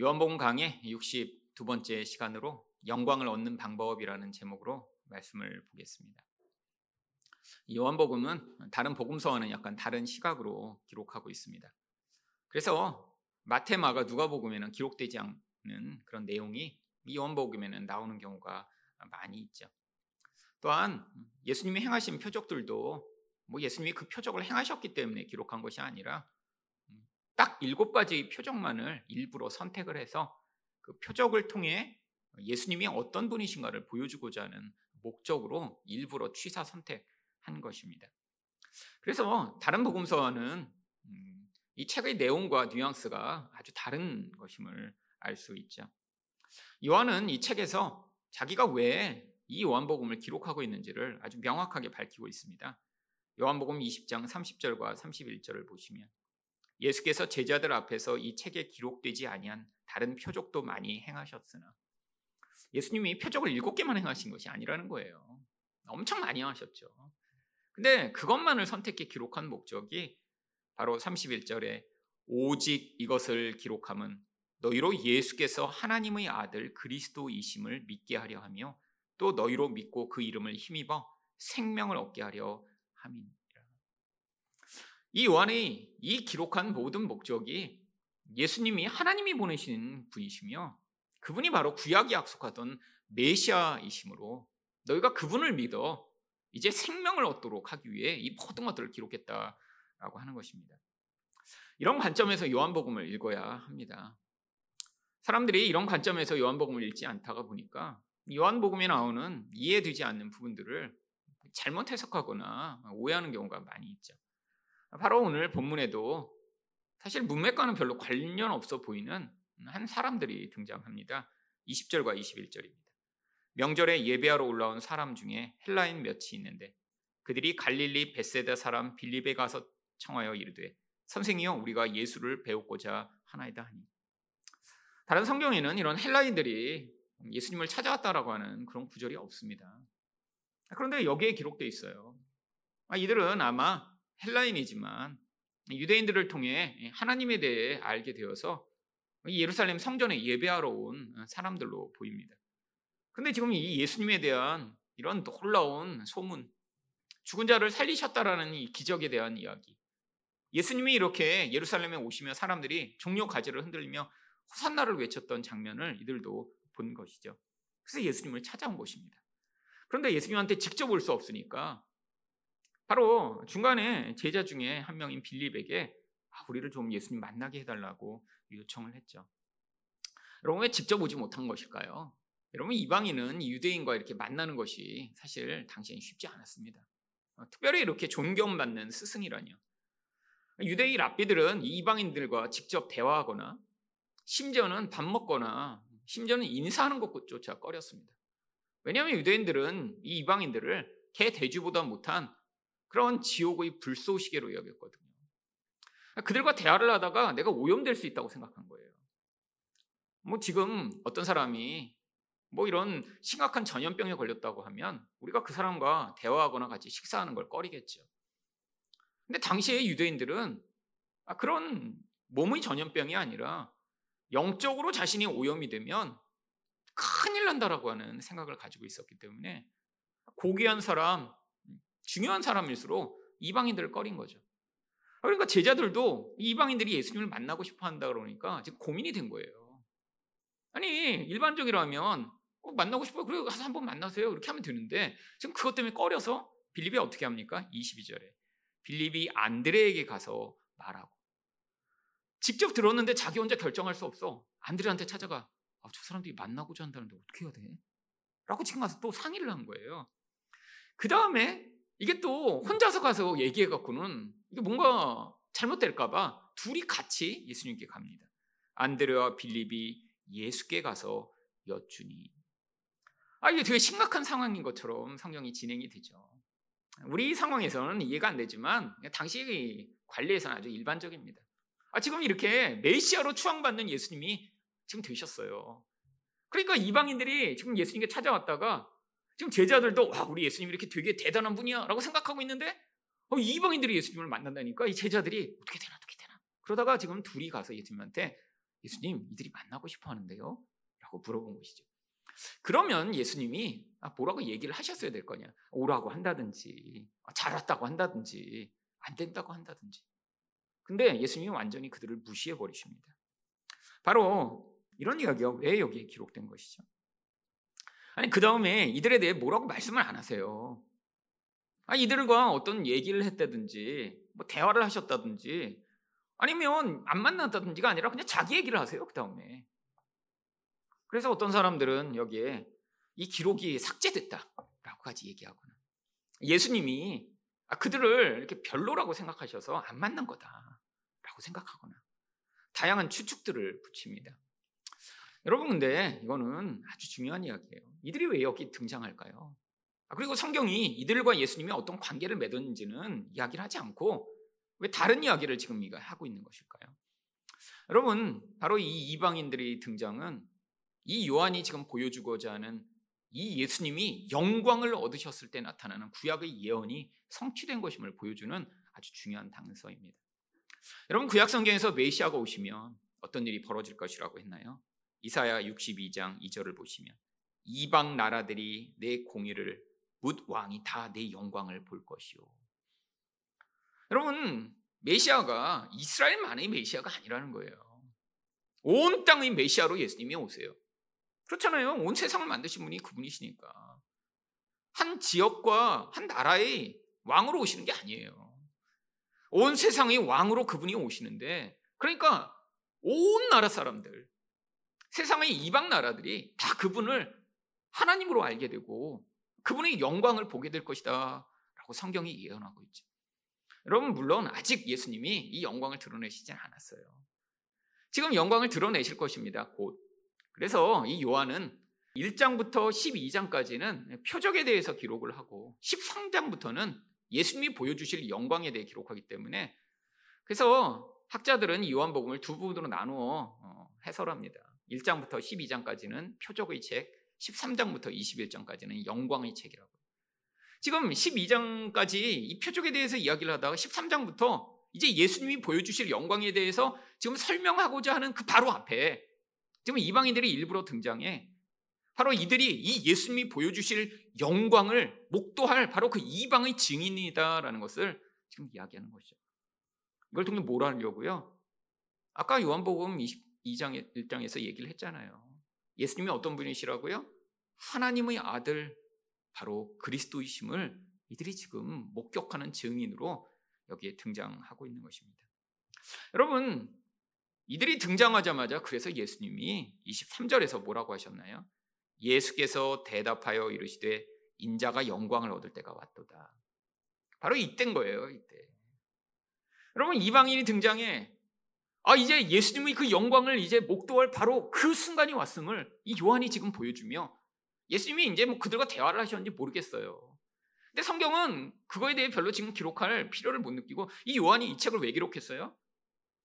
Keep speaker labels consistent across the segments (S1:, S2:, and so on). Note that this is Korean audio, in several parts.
S1: 요한복음 강의 62번째 시간으로 영광을 얻는 방법이라는 제목으로 말씀을 보겠습니다. 요한복음은 다른 복음서와는 약간 다른 시각으로 기록하고 있습니다. 그래서 마태, 마가, 누가복음에는 기록되지 않는 그런 내용이 이 요한복음에는 나오는 경우가 많이 있죠. 또한 예수님이 행하신 표적들도 뭐 예수님이 그 표적을 행하셨기 때문에 기록한 것이 아니라 딱 일곱 가지 표적만을 일부러 선택을 해서 그 표적을 통해 예수님이 어떤 분이신가를 보여주고자 하는 목적으로 일부러 취사 선택한 것입니다. 그래서 다른 복음서와는 음, 이 책의 내용과 뉘앙스가 아주 다른 것임을 알 수 있죠. 요한은 이 책에서 자기가 왜 이 요한복음을 기록하고 있는지를 아주 명확하게 밝히고 있습니다. 요한복음 20장 30절과 31절을 보시면 예수께서 제자들 앞에서 이 책에 기록되지 아니한 다른 표적도 많이 행하셨으나 예수님이 표적을 일곱 개만 행하신 것이 아니라는 거예요. 엄청 많이 하셨죠. 근데 그것만을 선택해 기록한 목적이 바로 31절에 오직 이것을 기록함은 너희로 예수께서 하나님의 아들 그리스도이심을 믿게 하려 하며 또 너희로 믿고 그 이름을 힘입어 생명을 얻게 하려 함이니라. 이 요한이 이 기록한 모든 목적이 예수님이 하나님이 보내신 분이시며 그분이 바로 구약이 약속하던 메시아이심으로 너희가 그분을 믿어 이제 생명을 얻도록 하기 위해 이 모든 것들을 기록했다라고 하는 것입니다. 이런 관점에서 요한복음을 읽어야 합니다. 사람들이 이런 관점에서 요한복음을 읽지 않다가 보니까 요한복음에 나오는 이해되지 않는 부분들을 잘못 해석하거나 오해하는 경우가 많이 있죠. 바로 오늘 본문에도 사실 문맥과는 별로 관련 없어 보이는 한 사람들이 등장합니다. 20절과 21절입니다. 명절에 예배하러 올라온 사람 중에 헬라인 몇이 있는데 그들이 갈릴리 베세다 사람 빌립에 가서 청하여 이르되 선생이여 우리가 예수를 배우고자 하나이다 하니 다른 성경에는 이런 헬라인들이 예수님을 찾아왔다라고 하는 그런 구절이 없습니다. 그런데 여기에 기록되어 있어요. 아, 이들은 아마 헬라인이지만 유대인들을 통해 하나님에 대해 알게 되어서 예루살렘 성전에 예배하러 온 사람들로 보입니다. 근데 지금 이 예수님에 대한 이런 놀라운 소문, 죽은 자를 살리셨다라는 이 기적에 대한 이야기. 예수님이 이렇게 예루살렘에 오시며 사람들이 종려 가지를 흔들며 호산나를 외쳤던 장면을 이들도 본 것이죠. 그래서 예수님을 찾아온 것입니다. 그런데 예수님한테 직접 올 수 없으니까 바로 중간에 제자 중에 한 명인 빌립에게 아, 우리를 좀 예수님 만나게 해달라고 요청을 했죠. 여러분 왜 직접 오지 못한 것일까요? 여러분 이방인은 유대인과 이렇게 만나는 것이 사실 당시엔 쉽지 않았습니다. 어, 특별히 이렇게 존경받는 스승이라뇨. 유대인 랍비들은 이방인들과 직접 대화하거나 심지어는 밥 먹거나 심지어는 인사하는 것조차 꺼렸습니다. 왜냐하면 유대인들은 이 이방인들을 개 돼지보다 못한 그런 지옥의 불쏘시개로 여겼거든요. 그들과 대화를 하다가 내가 오염될 수 있다고 생각한 거예요. 뭐 지금 어떤 사람이 뭐 이런 심각한 전염병에 걸렸다고 하면 우리가 그 사람과 대화하거나 같이 식사하는 걸 꺼리겠죠. 근데 당시의 유대인들은 아, 그런 몸의 전염병이 아니라 영적으로 자신이 오염이 되면 큰일 난다라고 하는 생각을 가지고 있었기 때문에 고귀한 사람, 중요한 사람일수록 이방인들을 꺼린 거죠. 그러니까 제자들도 이방인들이 예수님을 만나고 싶어 한다 그러니까 지금 고민이 된 거예요. 아니, 일반적이라면 어, 만나고 싶어요. 그래, 가서 한번 만나세요. 이렇게 하면 되는데 지금 그것 때문에 꺼려서 빌립이 어떻게 합니까? 22절에. 빌립이 안드레에게 가서 말하고. 직접 들었는데 자기 혼자 결정할 수 없어. 안드레한테 찾아가. 아, 저 사람들이 만나고자 한다는데 어떻게 해야 돼? 라고 지금 가서 또 상의를 한 거예요. 그 다음에 이게 또 혼자서 가서 얘기해 갖고는 이게 뭔가 잘못될까봐 둘이 같이 예수님께 갑니다. 안드레와 빌립이 예수께 가서 여쭈니. 아, 이게 되게 심각한 상황인 것처럼 성경이 진행이 되죠. 우리 상황에서는 이해가 안 되지만 당시 관리에서는 아주 일반적입니다. 아, 지금 이렇게 메시아로 추앙받는 예수님이 지금 되셨어요. 그러니까 이방인들이 지금 예수님께 찾아왔다가 지금 제자들도 와 우리 예수님 이렇게 되게 대단한 분이야라고 생각하고 있는데 어, 이방인들이 예수님을 만난다니까 이 제자들이 어떻게 되나 어떻게 되나 그러다가 지금 둘이 가서 예수님한테 예수님, 이들이 만나고 싶어 하는데요? 라고 물어본 것이죠. 그러면 예수님이 아, 뭐라고 얘기를 하셨어야 될 거냐. 오라고 한다든지, 아, 잘 왔다고 한다든지, 안 된다고 한다든지. 근데 예수님이 완전히 그들을 무시해 버리십니다. 바로 이런 이야기가 왜 여기에 기록된 것이죠? 아니, 그 다음에 이들에 대해 뭐라고 말씀을 안 하세요. 아, 이들과 어떤 얘기를 했다든지, 뭐 대화를 하셨다든지, 아니면 안 만났다든지가 아니라 그냥 자기 얘기를 하세요. 그 다음에. 그래서 어떤 사람들은 여기에 이 기록이 삭제됐다라고까지 얘기하거나 예수님이 아, 그들을 이렇게 별로라고 생각하셔서 안 만난 거다라고 생각하거나 다양한 추측들을 붙입니다. 여러분 근데 이거는 아주 중요한 이야기예요. 이들이 왜 여기 등장할까요? 아, 그리고 성경이 이들과 예수님이 어떤 관계를 맺었는지는 이야기를 하지 않고 왜 다른 이야기를 지금 이가 하고 있는 것일까요? 여러분 바로 이 이방인들의 등장은 이 요한이 지금 보여주고자 하는 이 예수님이 영광을 얻으셨을 때 나타나는 구약의 예언이 성취된 것임을 보여주는 아주 중요한 당서입니다. 여러분 구약 성경에서 메시아가 오시면 어떤 일이 벌어질 것이라고 했나요? 이사야 62장 2절을 보시면 이방 나라들이 내 공의를 묻 왕이 다 내 영광을 볼 것이요. 여러분 메시아가 이스라엘만의 메시아가 아니라는 거예요. 온 땅의 메시아로 예수님이 오세요. 그렇잖아요. 온 세상을 만드신 분이 그분이시니까. 한 지역과 한 나라의 왕으로 오시는 게 아니에요. 온 세상의 왕으로 그분이 오시는데, 그러니까 온 나라 사람들, 세상의 이방 나라들이 다 그분을 하나님으로 알게 되고, 그분의 영광을 보게 될 것이다. 라고 성경이 예언하고 있죠. 여러분, 물론 아직 예수님이 이 영광을 드러내시지 않았어요. 지금 영광을 드러내실 것입니다. 곧. 그래서 이 요한은 1장부터 12장까지는 표적에 대해서 기록을 하고 13장부터는 예수님이 보여주실 영광에 대해 기록하기 때문에 그래서 학자들은 이 요한복음을 두 부분으로 나누어 어, 해설합니다. 1장부터 12장까지는 표적의 책, 13장부터 21장까지는 영광의 책이라고. 지금 12장까지 이 표적에 대해서 이야기를 하다가 13장부터 이제 예수님이 보여주실 영광에 대해서 지금 설명하고자 하는 그 바로 앞에 지금 이방인들이 일부러 등장해 바로 이들이 이 예수님이 보여주실 영광을 목도할 바로 그 이방의 증인이다라는 것을 지금 이야기하는 것이죠. 이걸 통해 뭘 하려고요? 아까 요한복음 22장 1장에서 얘기를 했잖아요. 예수님이 어떤 분이시라고요? 하나님의 아들 바로 그리스도이심을 이들이 지금 목격하는 증인으로 여기에 등장하고 있는 것입니다. 여러분, 이들이 등장하자마자 그래서 예수님이 23절에서 뭐라고 하셨나요? 예수께서 대답하여 이르시되 인자가 영광을 얻을 때가 왔도다. 바로 이때인 거예요, 이때. 여러분 이방인이 등장해 아 이제 예수님의 그 영광을 이제 목도할 바로 그 순간이 왔음을 이 요한이 지금 보여주며 예수님이 이제 뭐 그들과 대화를 하셨는지 모르겠어요. 근데 성경은 그거에 대해 별로 지금 기록할 필요를 못 느끼고 이 요한이 이 책을 왜 기록했어요?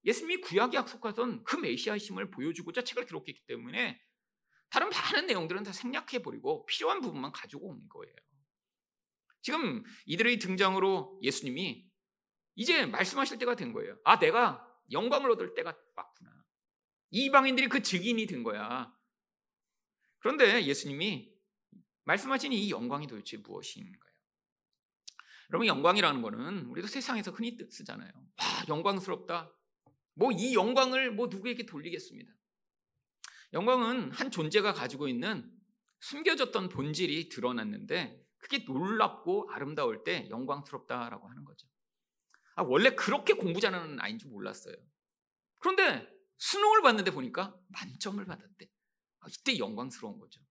S1: 예수님이 구약이 약속하던 그 메시아이심을 보여주고자 책을 기록했기 때문에 다른 많은 내용들은 다 생략해 버리고 필요한 부분만 가지고 온 거예요. 지금 이들의 등장으로 예수님이 이제 말씀하실 때가 된 거예요. 아, 내가 영광을 얻을 때가 왔구나. 이방인들이 그 증인이 된 거야. 그런데 예수님이 말씀하신 이 영광이 도대체 무엇인가요? 여러분, 영광이라는 거는 우리도 세상에서 흔히 쓰잖아요. 와, 영광스럽다. 뭐 이 영광을 뭐 누구에게 돌리겠습니다. 영광은 한 존재가 가지고 있는 숨겨졌던 본질이 드러났는데 그게 놀랍고 아름다울 때 영광스럽다라고 하는 거죠. 아, 원래 그렇게 공부 잘하는 아이인 줄 몰랐어요. 그런데 수능을 봤는데 보니까 만점을 받았대. 아, 이때 영광스러운 거죠.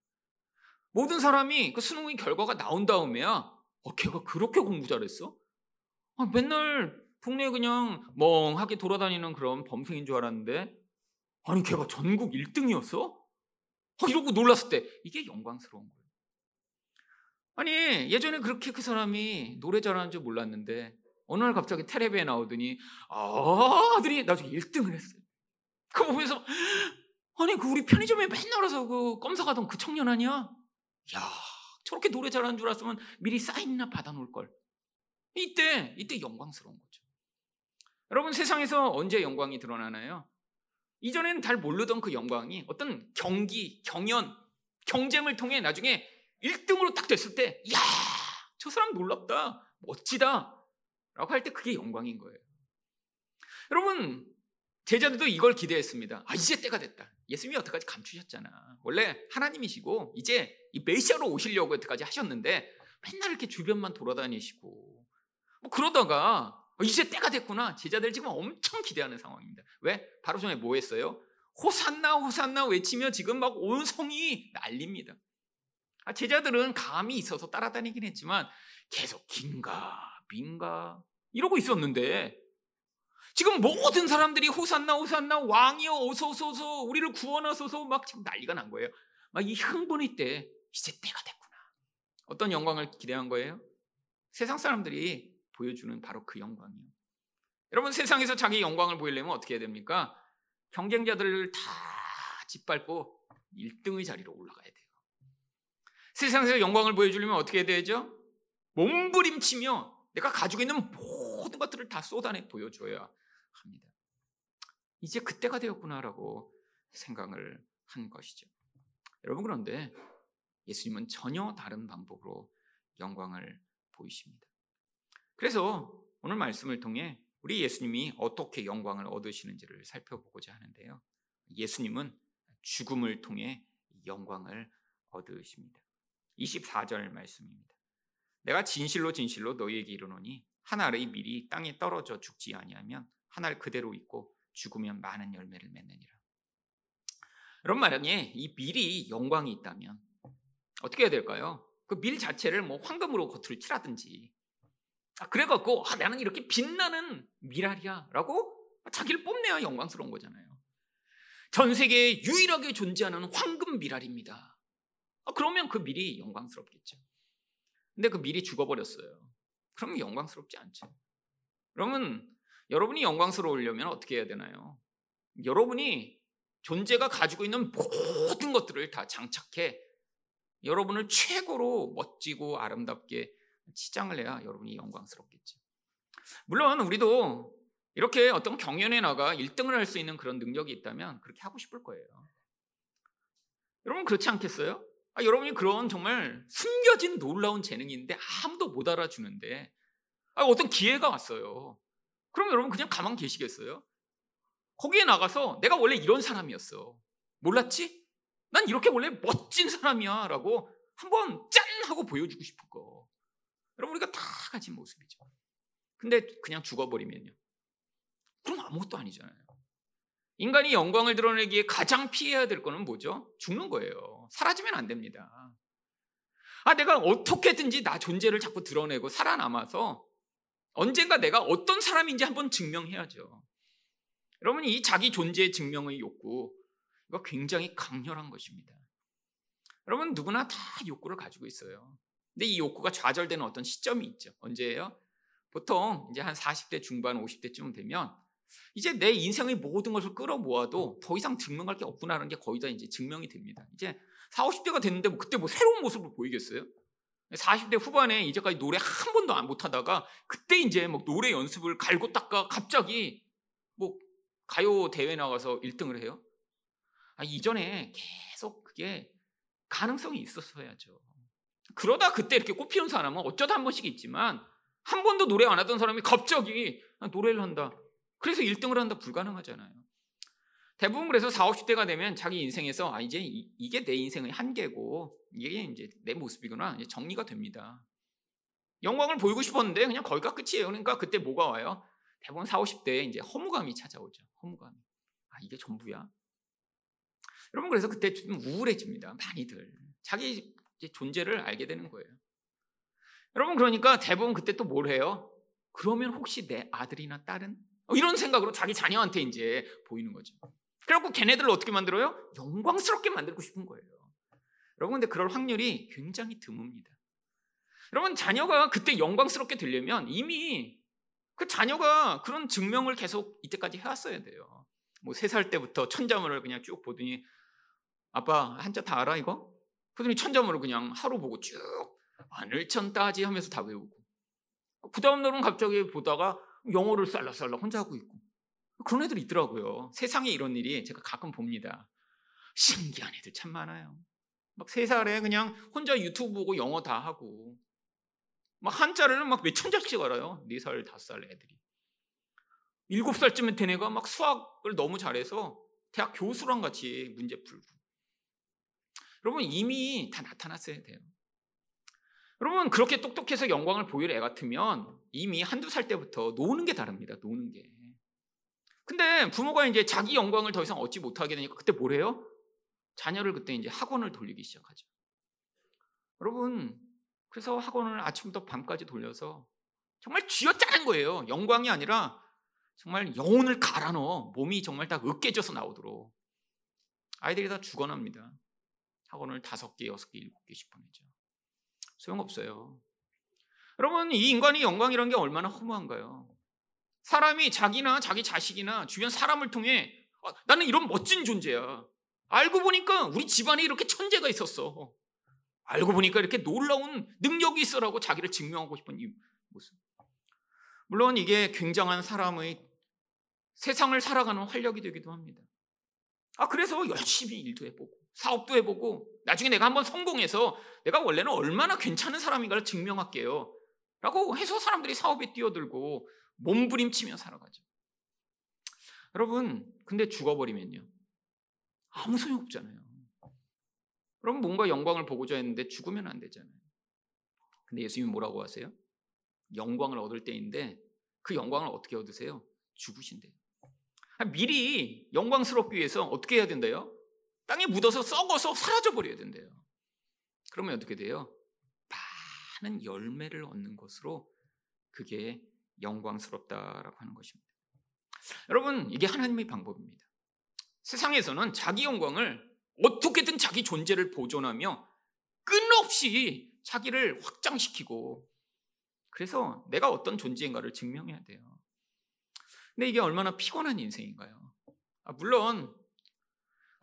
S1: 모든 사람이 그 수능의 결과가 나온 다음에야 어, 걔가 그렇게 공부 잘했어? 아, 맨날 동네에 그냥 멍하게 돌아다니는 그런 범생인 줄 알았는데 아니 걔가 전국 1등이었어? 어, 이러고 놀랐을 때 이게 영광스러운 거예요. 아니 예전에 그렇게 그 사람이 노래 잘하는 줄 몰랐는데 어느 날 갑자기 텔레비에 나오더니 아, 아들이 나중에 1등을 했어요. 그거 보면서 아니 그 우리 편의점에 맨날 와서 그 껌사가던 그 청년 아니야? 야 저렇게 노래 잘하는 줄 알았으면 미리 사인이나 받아놓을 걸. 이때 이때 영광스러운 거죠. 여러분 세상에서 언제 영광이 드러나나요? 이전에는 잘 모르던 그 영광이 어떤 경기, 경연, 경쟁을 통해 나중에 1등으로 딱 됐을 때, 야, 저 사람 놀랍다, 멋지다, 라고 할 때 그게 영광인 거예요. 여러분, 제자들도 이걸 기대했습니다. 아, 이제 때가 됐다. 예수님이 여태까지 감추셨잖아. 원래 하나님이시고, 이제 이 메시아로 오시려고 여태까지 하셨는데, 맨날 이렇게 주변만 돌아다니시고, 뭐 그러다가, 이제 때가 됐구나. 제자들 지금 엄청 기대하는 상황입니다. 왜? 바로 전에 뭐 했어요? 호산나, 호산나 외치며 지금 막 온 성이 난립니다. 아, 제자들은 감이 있어서 따라다니긴 했지만, 계속 긴가, 민가, 이러고 있었는데, 지금 모든 사람들이 호산나 호산나 왕이여 어서 오소서 우리를 구원하소서 막 지금 난리가 난 거예요. 막 이 흥분이 때 이제 때가 됐구나. 어떤 영광을 기대한 거예요? 세상 사람들이 보여주는 바로 그 영광이요. 여러분 세상에서 자기 영광을 보이려면 어떻게 해야 됩니까? 경쟁자들을 다 짓밟고 1등의 자리로 올라가야 돼요. 세상에서 영광을 보여주려면 어떻게 해야 되죠? 몸부림치며 내가 가지고 있는 모든 것들을 다 쏟아내 보여줘야 합니다. 이제 그때가 되었구나라고 생각을 한 것이죠. 여러분 그런데 예수님은 전혀 다른 방법으로 영광을 보이십니다. 그래서 오늘 말씀을 통해 우리 예수님이 어떻게 영광을 얻으시는지를 살펴보고자 하는데요. 예수님은 죽음을 통해 영광을 얻으십니다. 24절 말씀입니다. 내가 진실로 진실로 너희에게 이르노니 한 알의 밀이 땅에 떨어져 죽지 아니하면 한 알 그대로 있고 죽으면 많은 열매를 맺느니라. 여러분 만약에 이 밀이 영광이 있다면 어떻게 해야 될까요? 그 밀 자체를 뭐 황금으로 겉을 칠하든지 아, 그래갖고 아, 나는 이렇게 빛나는 밀알이야라고 자기를 뽐내야 영광스러운 거잖아요. 전 세계에 유일하게 존재하는 황금 밀알입니다. 아, 그러면 그 밀이 영광스럽겠죠. 근데 그 밀이 죽어버렸어요. 그러면 영광스럽지 않죠. 그러면 여러분이 영광스러우려면 어떻게 해야 되나요? 여러분이 존재가 가지고 있는 모든 것들을 다 장착해 여러분을 최고로 멋지고 아름답게 치장을 해야 여러분이 영광스럽겠지. 물론 우리도 이렇게 어떤 경연에 나가 1등을 할 수 있는 그런 능력이 있다면 그렇게 하고 싶을 거예요. 여러분 그렇지 않겠어요? 아, 여러분이 그런 정말 숨겨진 놀라운 재능인데 아무도 못 알아주는데 아, 어떤 기회가 왔어요. 그럼 여러분 그냥 가만 계시겠어요? 거기에 나가서 내가 원래 이런 사람이었어. 몰랐지? 난 이렇게 원래 멋진 사람이야. 라고 한번 짠! 하고 보여주고 싶을 거. 여러분, 우리가 다 가진 모습이죠. 근데 그냥 죽어버리면요. 그럼 아무것도 아니잖아요. 인간이 영광을 드러내기에 가장 피해야 될 거는 뭐죠? 죽는 거예요. 사라지면 안 됩니다. 아, 내가 어떻게든지 나 존재를 자꾸 드러내고 살아남아서 언젠가 내가 어떤 사람인지 한번 증명해야죠. 여러분, 이 자기 존재 증명의 욕구, 이거 굉장히 강렬한 것입니다. 여러분, 누구나 다 욕구를 가지고 있어요. 근데 이 욕구가 좌절되는 어떤 시점이 있죠. 언제예요? 보통 이제 한 40대 중반, 50대쯤 되면 이제 내 인생의 모든 것을 끌어모아도 더 이상 증명할 게 없구나라는 게 거의 다 이제 증명이 됩니다. 이제 40, 50대가 됐는데 뭐 그때 뭐 새로운 모습을 보이겠어요? 40대 후반에 이제까지 노래 한 번도 안 못하다가 그때 이제 뭐 노래 연습을 갈고 닦아 갑자기 뭐 가요 대회 나가서 1등을 해요? 아, 이전에 계속 그게 가능성이 있었어야죠. 그러다 그때 이렇게 꼽히는 사람은 어쩌다 한 번씩 있지만 한 번도 노래 안 하던 사람이 갑자기 노래를 한다. 그래서 1등을 한다 불가능하잖아요. 대부분 그래서 40, 50대가 되면 자기 인생에서 아 이제 이, 게내 인생의 한계고 이게 이제 내 모습이구나 이제 정리가 됩니다. 영광을 보이고 싶었는데 그냥 거기가 끝이에요. 그러니까 그때 뭐가 와요? 대부분 40, 50대에 이제 허무감이 찾아오죠. 허무감. 아 이게 전부야? 여러분 그래서 그때 좀 우울해집니다. 많이들 자기 존재를 알게 되는 거예요. 여러분 그러니까 대부분 그때 또 뭘 해요? 그러면 혹시 내 아들이나 딸은 어, 이런 생각으로 자기 자녀한테 이제 보이는 거죠. 그래갖고 걔네들을 어떻게 만들어요? 영광스럽게 만들고 싶은 거예요. 여러분, 근데 그럴 확률이 굉장히 드뭅니다. 여러분, 자녀가 그때 영광스럽게 되려면 이미 그 자녀가 그런 증명을 계속 이때까지 해왔어야 돼요. 뭐, 세 살 때부터 천자문을 그냥 쭉 보더니, 아빠, 한자 다 알아, 이거? 그러더니 천자문을 그냥 하루 보고 쭉, 하늘천 따지 하면서 다 외우고. 그 다음 날은 갑자기 보다가 영어를 쌀라쌀라 혼자 하고 있고. 그런 애들 있더라고요. 세상에 이런 일이 제가 가끔 봅니다. 신기한 애들 참 많아요. 막 세 살에 그냥 혼자 유튜브 보고 영어 다 하고 막 한자를 막 몇천 자씩 알아요. 네 살, 다섯 살 애들이. 일곱 살쯤에 된 애가 막 수학을 너무 잘해서 대학 교수랑 같이 문제 풀고. 여러분 이미 다 나타났어야 돼요. 여러분 그렇게 똑똑해서 영광을 보일 애 같으면 이미 한두 살 때부터 노는 게 다릅니다. 노는 게. 근데 부모가 이제 자기 영광을 더 이상 얻지 못하게 되니까 그때 뭐래요? 자녀를 그때 이제 학원을 돌리기 시작하죠. 여러분, 그래서 학원을 아침부터 밤까지 돌려서 정말 쥐어짜는 거예요. 영광이 아니라 정말 영혼을 갈아 넣어 몸이 정말 다 으깨져서 나오도록 아이들이 다 죽어납니다. 학원을 다섯 개, 여섯 개, 일곱 개씩 보내죠. 소용없어요. 여러분, 이 인간이 영광이라는 게 얼마나 허무한가요? 사람이 자기나 자기 자식이나 주변 사람을 통해 아, 나는 이런 멋진 존재야. 알고 보니까 우리 집안에 이렇게 천재가 있었어. 알고 보니까 이렇게 놀라운 능력이 있어라고 자기를 증명하고 싶은 이 모습. 물론 이게 굉장한 사람의 세상을 살아가는 활력이 되기도 합니다. 아, 그래서 열심히 일도 해보고, 사업도 해보고, 나중에 내가 한번 성공해서 내가 원래는 얼마나 괜찮은 사람인가를 증명할게요. 라고 해서 사람들이 사업에 뛰어들고 몸부림치며 살아가죠. 여러분, 근데 죽어버리면요. 아무 소용 없잖아요. 그럼 뭔가 영광을 보고자 했는데 죽으면 안 되잖아요. 근데 예수님이 뭐라고 하세요? 영광을 얻을 때인데 그 영광을 어떻게 얻으세요? 죽으신대요. 아, 미리 영광스럽기 위해서 어떻게 해야 된대요? 땅에 묻어서 썩어서 사라져 버려야 된대요. 그러면 어떻게 돼요? 많은 열매를 얻는 것으로 그게 영광스럽다라고 하는 것입니다. 여러분, 이게 하나님의 방법입니다. 세상에서는 자기 영광을 어떻게든 자기 존재를 보존하며 끊없이 자기를 확장시키고 그래서 내가 어떤 존재인가를 증명해야 돼요. 근데 이게 얼마나 피곤한 인생인가요? 아, 물론 아,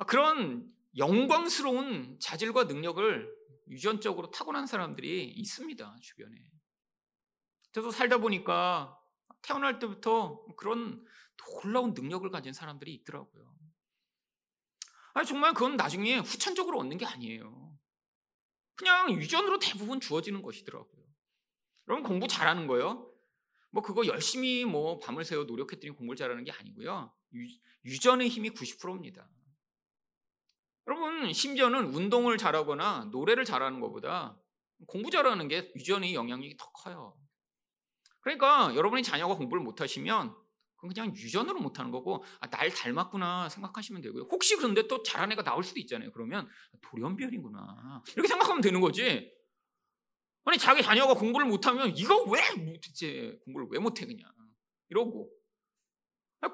S1: 그런 영광스러운 자질과 능력을 유전적으로 타고난 사람들이 있습니다, 주변에. 저도 살다 보니까 태어날 때부터 그런 놀라운 능력을 가진 사람들이 있더라고요. 아니, 정말 그건 나중에 후천적으로 얻는 게 아니에요. 그냥 유전으로 대부분 주어지는 것이더라고요. 여러분 공부 잘하는 거요? 뭐 그거 열심히 뭐 밤을 새워 노력했더니 공부를 잘하는 게 아니고요. 유, 전의 힘이 90%입니다. 여러분 심지어는 운동을 잘하거나 노래를 잘하는 것보다 공부 잘하는 게 유전의 영향력이 더 커요. 그러니까 여러분이 자녀가 공부를 못하시면 그건 그냥 유전으로 못하는 거고 아, 날 닮았구나 생각하시면 되고요. 혹시 그런데 또 잘한 애가 나올 수도 있잖아요. 그러면 돌연변이구나 이렇게 생각하면 되는 거지. 아니 자기 자녀가 공부를 못하면 이거 왜 못했지 공부를 왜 못해 그냥 이러고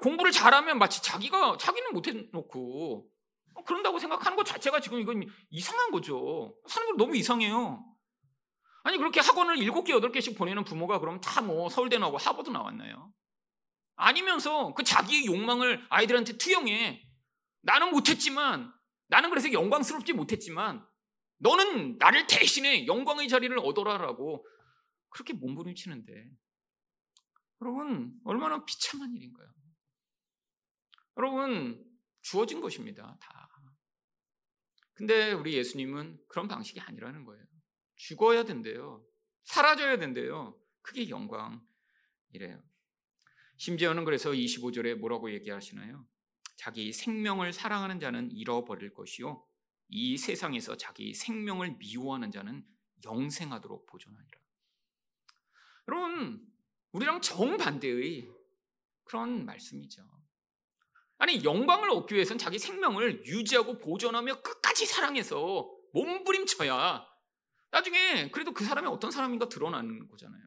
S1: 공부를 잘하면 마치 자기가 자기는 못해놓고 어, 그런다고 생각하는 것 자체가 지금 이건 이상한 거죠. 사람들 너무 이상해요. 아니 그렇게 학원을 7개, 8개씩 보내는 부모가 그럼 다 뭐 서울대 나오고 하버드 나왔나요? 아니면서 그 자기의 욕망을 아이들한테 투영해. 나는 못했지만 나는 그래서 영광스럽지 못했지만 너는 나를 대신해 영광의 자리를 얻어라라고 그렇게 몸부림치는데 여러분 얼마나 비참한 일인가요? 여러분 주어진 것입니다 다. 근데 우리 예수님은 그런 방식이 아니라는 거예요. 죽어야 된대요. 사라져야 된대요. 그게 영광이래요. 심지어는 그래서 25절에 뭐라고 얘기하시나요? 자기 생명을 사랑하는 자는 잃어버릴 것이요. 이 세상에서 자기 생명을 미워하는 자는 영생하도록 보존하리라. 여러분, 우리랑 정반대의 그런 말씀이죠. 아니, 영광을 얻기 위해서는 자기 생명을 유지하고 보존하며 끝까지 사랑해서 몸부림쳐야 나중에 그래도 그 사람이 어떤 사람인가 드러나는 거잖아요.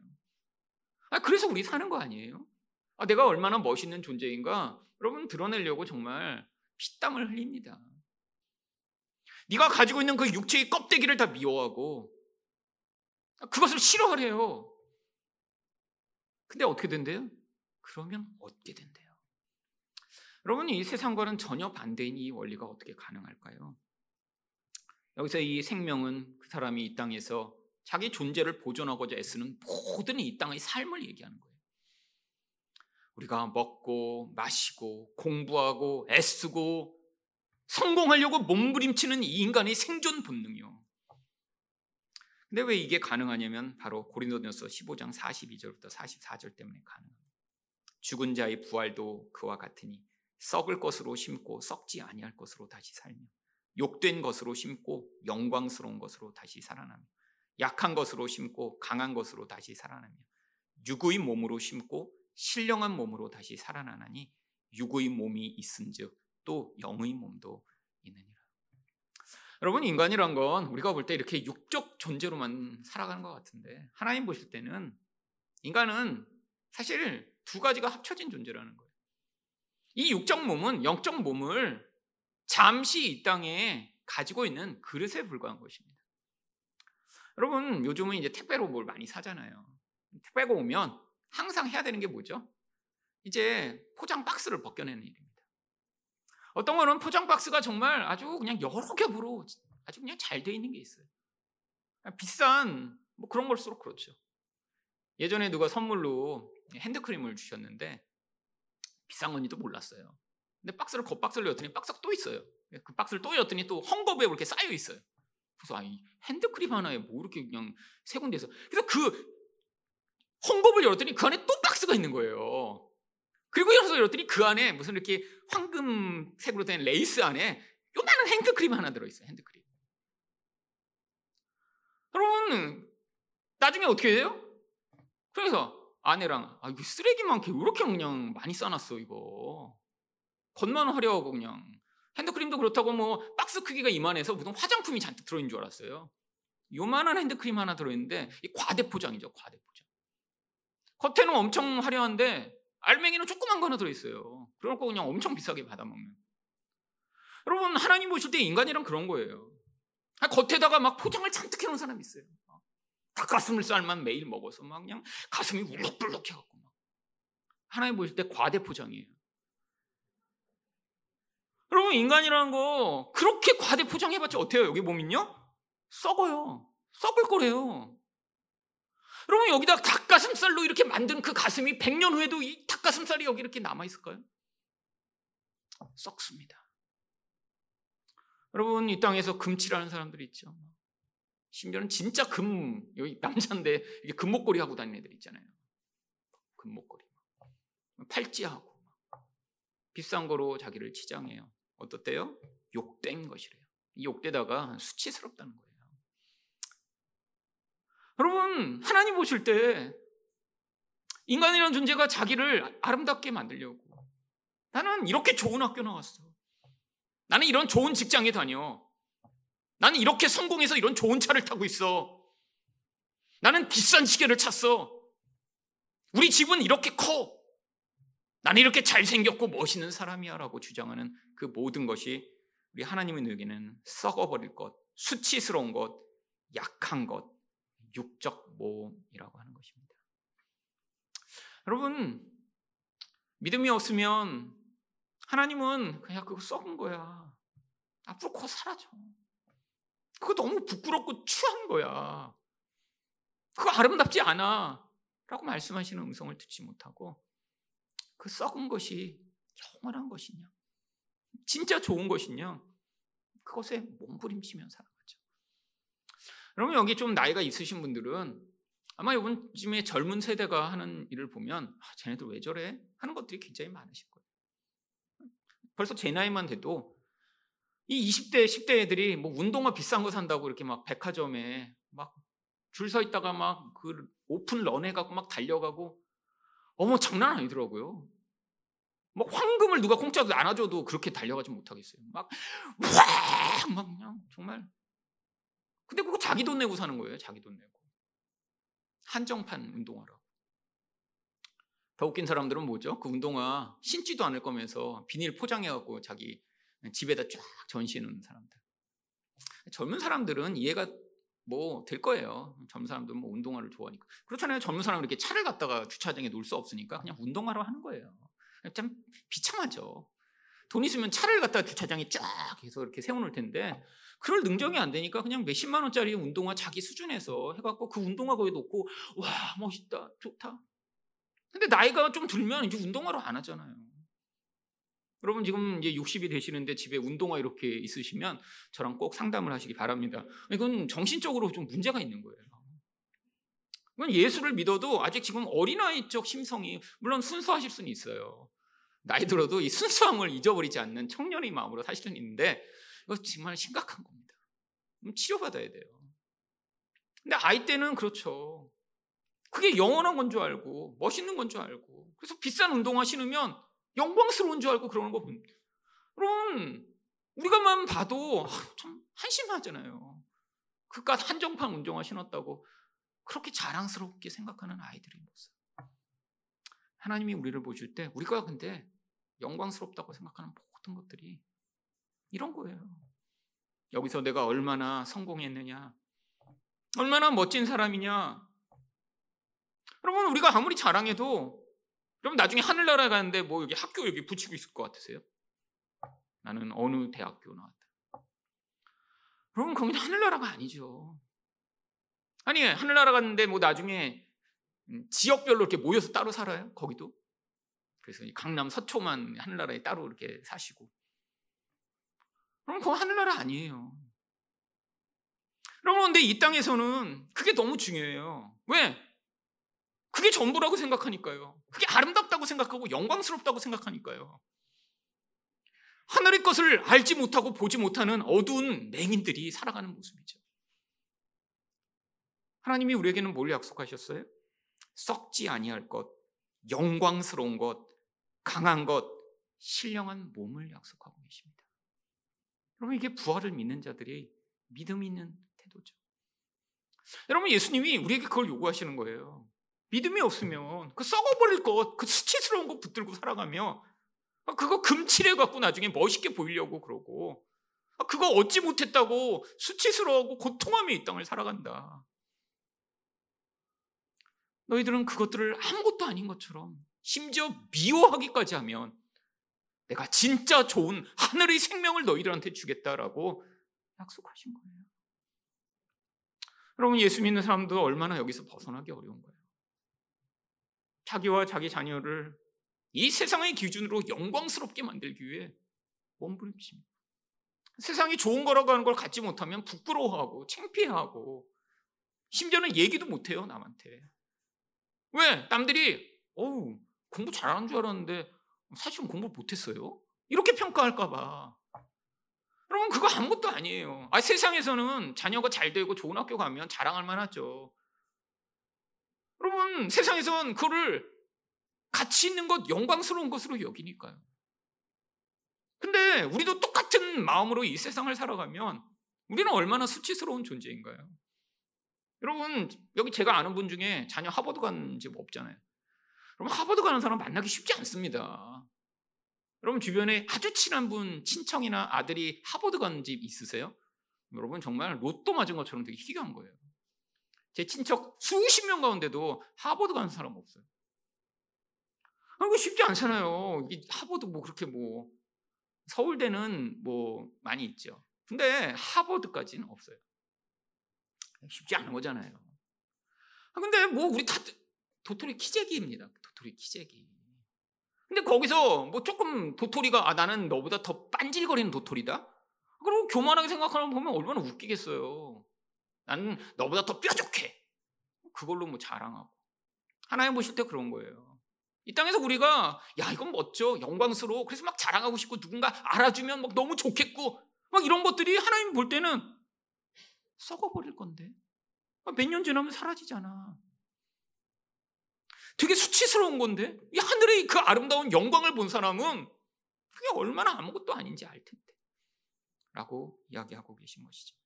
S1: 아, 그래서 우리 사는 거 아니에요? 아, 내가 얼마나 멋있는 존재인가 여러분 드러내려고 정말 피땀을 흘립니다. 네가 가지고 있는 그 육체의 껍데기를 다 미워하고 그것을 싫어하래요. 근데 어떻게 된대요? 그러면 얻게 된대요. 여러분 이 세상과는 전혀 반대인 이 원리가 어떻게 가능할까요? 여기서 이 생명은 그 사람이 이 땅에서 자기 존재를 보존하고자 애쓰는 모든 이 땅의 삶을 얘기하는 거예요. 우리가 먹고 마시고 공부하고 애쓰고 성공하려고 몸부림치는 이 인간의 생존 본능이요. 근데 왜 이게 가능하냐면 바로 고린도전서 15장 42절부터 44절 때문에 가능합니다. 죽은 자의 부활도 그와 같으니 썩을 것으로 심고 썩지 아니할 것으로 다시 살며 욕된 것으로 심고 영광스러운 것으로 다시 살아나며 약한 것으로 심고 강한 것으로 다시 살아나며 육의 몸으로 심고 신령한 몸으로 다시 살아나나니 육의 몸이 있은즉 또 영의 몸도 있느니라. 여러분 인간이란 건 우리가 볼 때 이렇게 육적 존재로만 살아가는 것 같은데 하나님 보실 때는 인간은 사실 두 가지가 합쳐진 존재라는 거예요. 이 육적 몸은 영적 몸을 잠시 이 땅에 가지고 있는 그릇에 불과한 것입니다. 여러분 요즘은 이제 택배로 뭘 많이 사잖아요. 택배가 오면 항상 해야 되는 게 뭐죠? 이제 포장 박스를 벗겨내는 일입니다. 어떤 거는 포장 박스가 정말 아주 그냥 여러 겹으로 아주 그냥 잘 돼 있는 게 있어요. 비싼 뭐 그런 걸수록 그렇죠. 예전에 누가 선물로 핸드크림을 주셨는데 건지도 몰랐어요. 근데 박스를 겉박스를 열었더니 박스가 또 있어요. 그 박스를 또 열었더니 또 헝겊에 이렇게 쌓여 있어요. 그래서 아, 이 핸드크림 하나에 뭐 이렇게 그냥 세 군데서 그래서 그 헝겊을 열었더니 그 안에 또 박스가 있는 거예요. 그리고 열어서 열었더니 그 안에 무슨 이렇게 황금색으로 된 레이스 안에 요만한 핸드크림 하나 들어있어요. 핸드크림. 여러분 나중에 어떻게 돼요? 그래서 아내랑 아 이거 쓰레기만 게 이렇게 그냥 많이 싸놨어 이거 겉만 화려하고 그냥 핸드크림도 그렇다고 뭐 박스 크기가 이만해서 무슨 화장품이 잔뜩 들어있는 줄 알았어요. 요만한 핸드크림 하나 들어있는데 이 과대 포장이죠 과대 포장. 겉에는 엄청 화려한데 알맹이는 조그만 거 하나 들어있어요. 그러고 그냥 엄청 비싸게 받아먹는. 여러분 하나님 보실 때 인간이란 그런 거예요. 겉에다가 막 포장을 잔뜩 해놓은 사람이 있어요. 닭가슴살만 매일 먹어서 막 그냥 가슴이 울룩불룩 해갖고 막 하나님 보실 때 과대 포장이에요. 여러분 인간이라는 거 그렇게 과대 포장해봤자 어때요? 여기 보면요 썩어요. 썩을 거래요. 여러분 여기다 닭가슴살로 이렇게 만든 그 가슴이 100년 후에도 이 닭가슴살이 여기 이렇게 남아 있을까요? 썩습니다. 여러분 이 땅에서 금칠하는 사람들이 있죠. 심지어는 진짜 금 여기 남자인데 이게 금목걸이 하고 다니는 애들 있잖아요. 금목걸이 팔찌하고 비싼 거로 자기를 치장해요. 어떻대요? 욕된 것이래요. 이 욕되다가 수치스럽다는 거예요. 여러분 하나님 보실 때 인간이라는 존재가 자기를 아름답게 만들려고 나는 이렇게 좋은 학교 나왔어. 나는 이런 좋은 직장에 다녀. 나는 이렇게 성공해서 이런 좋은 차를 타고 있어. 나는 비싼 시계를 찼어. 우리 집은 이렇게 커. 나는 이렇게 잘생겼고 멋있는 사람이야 라고 주장하는 그 모든 것이 우리 하나님의 눈에게는 썩어버릴 것, 수치스러운 것, 약한 것, 육적 모험이라고 하는 것입니다. 여러분, 믿음이 없으면 하나님은 그냥 그거 썩은 거야. 앞으로 곧 사라져. 그거 너무 부끄럽고 추한 거야. 그거 아름답지 않아. 라고 말씀하시는 음성을 듣지 못하고 그 썩은 것이 영원한 것이냐? 진짜 좋은 것이냐? 그것에 몸부림치며 살아가죠. 여러분 여기 좀 나이가 있으신 분들은 아마 요즘에 젊은 세대가 하는 일을 보면 아, 쟤네들 왜 저래? 하는 것들이 굉장히 많으실 거예요. 벌써 제 나이만 돼도 이 20대, 10대 애들이 뭐 운동화 비싼 거 산다고 이렇게 막 백화점에 막 줄 서 있다가 막 그 오픈 런 해가고 막 달려가고 어머 장난 아니더라고요. 뭐 황금을 누가 공짜로 안아줘도 그렇게 달려가지 못하겠어요. 막, 와! 막 그냥 정말. 근데 그거 자기 돈 내고 사는 거예요. 자기 돈 내고. 한정판 운동화라고. 더 웃긴 사람들은 뭐죠? 그 운동화 신지도 않을 거면서 비닐 포장해갖고 자기 집에다 쫙 전시는 사람들. 젊은 사람들은 이해가 뭐 될 거예요. 젊은 사람들은 뭐 운동화를 좋아하니까. 그렇잖아요. 젊은 사람은 이렇게 차를 갖다가 주차장에 놓을 수 없으니까 그냥 운동화로 하는 거예요. 참 비참하죠. 돈 있으면 차를 갖다 주차장에 쫙 해서 이렇게 세워놓을 텐데 그럴 능력이 안 되니까 그냥 몇십만 원짜리 운동화 자기 수준에서 해갖고 그 운동화 거기 놓고 와 멋있다 좋다 근데 나이가 좀 들면 이제 운동화를 안 하잖아요. 여러분 지금 이제 60이 되시는데 집에 운동화 이렇게 있으시면 저랑 꼭 상담을 하시기 바랍니다. 이건 정신적으로 좀 문제가 있는 거예요. 이건 예수를 믿어도 아직 지금 어린아이적 심성이 물론 순수하실 수는 있어요. 나이 들어도 이 순수함을 잊어버리지 않는 청년의 마음으로 사실 수는 있는데 이거 정말 심각한 겁니다. 치료받아야 돼요. 근데 아이 때는 그렇죠. 그게 영원한 건 줄 알고 멋있는 건 줄 알고 그래서 비싼 운동화 신으면 영광스러운 줄 알고 그러는 거 봅니다. 여러분 우리가만 봐도 참 한심하잖아요. 그깟 한정판 운동화 신었다고 그렇게 자랑스럽게 생각하는 아이들의 모습. 하나님이 우리를 보실 때 우리가 근데 영광스럽다고 생각하는 모든 것들이 이런 거예요. 여기서 내가 얼마나 성공했느냐, 얼마나 멋진 사람이냐. 여러분 우리가 아무리 자랑해도 그럼 나중에 하늘나라 가는데 뭐 여기 학교 여기 붙이고 있을 것 같으세요? 나는 어느 대학교 나왔다. 그러면 거기 하늘나라가 아니죠. 아니 하늘나라 갔는데 뭐 나중에 음, 지역별로 이렇게 모여서 따로 살아요? 거기도? 그래서 강남 서초만 하늘나라에 따로 이렇게 사시고. 그럼 그거 하늘나라 아니에요. 근데 이 땅에서는 그게 너무 중요해요. 왜? 그게 전부라고 생각하니까요. 그게 아름답다고 생각하고 영광스럽다고 생각하니까요. 하늘의 것을 알지 못하고 보지 못하는 어두운 맹인들이 살아가는 모습이죠. 하나님이 우리에게는 뭘 약속하셨어요? 썩지 아니할 것, 영광스러운 것, 강한 것, 신령한 몸을 약속하고 계십니다. 여러분 이게 부활을 믿는 자들이 믿음 있는 태도죠. 여러분 예수님이 우리에게 그걸 요구하시는 거예요. 믿음이 없으면 그 썩어버릴 것, 그 수치스러운 거 붙들고 살아가며 그거 금칠해 갖고 나중에 멋있게 보이려고 그러고 그거 얻지 못했다고 수치스러워하고 고통하며 이 땅을 살아간다. 너희들은 그것들을 아무것도 아닌 것처럼 심지어 미워하기까지 하면 내가 진짜 좋은 하늘의 생명을 너희들한테 주겠다라고 약속하신 거예요. 여러분 예수 믿는 사람도 얼마나 여기서 벗어나기 어려운 거예요. 자기와 자기 자녀를 이 세상의 기준으로 영광스럽게 만들기 위해 몸부림칩니다. 세상이 좋은 거라고 하는 걸 갖지 못하면 부끄러워하고 창피해하고 심지어는 얘기도 못해요 남한테. 왜? 남들이 어우 공부 잘하는 줄 알았는데 사실은 공부 못했어요. 이렇게 평가할까봐. 여러분 그거 아무것도 아니에요. 아, 세상에서는 자녀가 잘 되고 좋은 학교 가면 자랑할 만하죠. 여러분 세상에선 그거를 가치 있는 것, 영광스러운 것으로 여기니까요. 근데 우리도 똑같은 마음으로 이 세상을 살아가면 우리는 얼마나 수치스러운 존재인가요? 여러분 여기 제가 아는 분 중에 자녀 하버드 간 집 없잖아요. 여러분 하버드 가는 사람 만나기 쉽지 않습니다. 여러분 주변에 아주 친한 분 친척이나 아들이 하버드 간 집 있으세요? 여러분 정말 로또 맞은 것처럼 되게 희귀한 거예요. 제 친척 수십 명 가운데도 하버드 가는 사람 없어요. 이거 쉽지 않잖아요. 하버드 뭐 그렇게 뭐 서울대는 뭐 많이 있죠. 근데 하버드까지는 없어요. 쉽지 않은 거잖아요. 아, 근데 뭐 우리 다 도토리 키재기입니다. 도토리 키재기. 근데 거기서 뭐 조금 도토리가 아 나는 너보다 더 빤질거리는 도토리다. 그리고 교만하게 생각하는 보면 얼마나 웃기겠어요. 나는 너보다 더 뾰족해. 그걸로 뭐 자랑하고. 하나님 보실 때 그런 거예요. 이 땅에서 우리가 야 이건 멋져 영광스러워 그래서 막 자랑하고 싶고 누군가 알아주면 막 너무 좋겠고 막 이런 것들이 하나님 볼 때는 썩어버릴 건데. 몇 년 지나면 사라지잖아. 되게 수치스러운 건데, 이 하늘의 그 아름다운 영광을 본 사람은 그게 얼마나 아무것도 아닌지 알 텐데. 라고 이야기하고 계신 것이죠.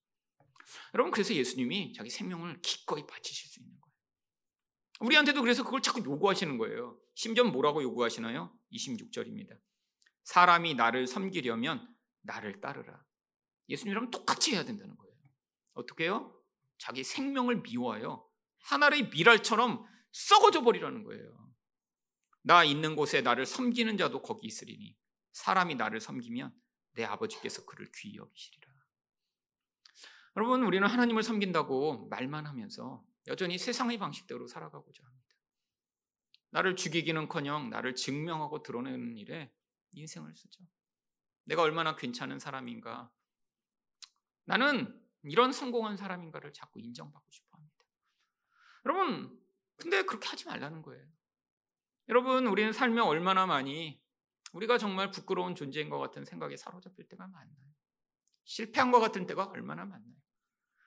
S1: 여러분, 그래서 예수님이 자기 생명을 기꺼이 바치실 수 있는 거예요. 우리한테도 그래서 그걸 자꾸 요구하시는 거예요. 심지어 뭐라고 요구하시나요? 26절입니다. 사람이 나를 섬기려면 나를 따르라. 예수님이랑 똑같이 해야 된다는 거예요. 어떻게 해요? 자기 생명을 미워하여 하나의 미랄처럼 썩어져 버리라는 거예요. 나 있는 곳에 나를 섬기는 자도 거기 있으리니 사람이 나를 섬기면 내 아버지께서 그를 귀히 여기시리라. 여러분 우리는 하나님을 섬긴다고 말만 하면서 여전히 세상의 방식대로 살아가고자 합니다. 나를 죽이기는 커녕 나를 증명하고 드러내는 일에 인생을 쓰죠. 내가 얼마나 괜찮은 사람인가. 나는 이런 성공한 사람인가를 자꾸 인정받고 싶어 합니다. 여러분, 근데 그렇게 하지 말라는 거예요. 여러분, 우리는 살며 얼마나 많이 우리가 정말 부끄러운 존재인 것 같은 생각에 사로잡힐 때가 많나요? 실패한 것 같은 때가 얼마나 많나요?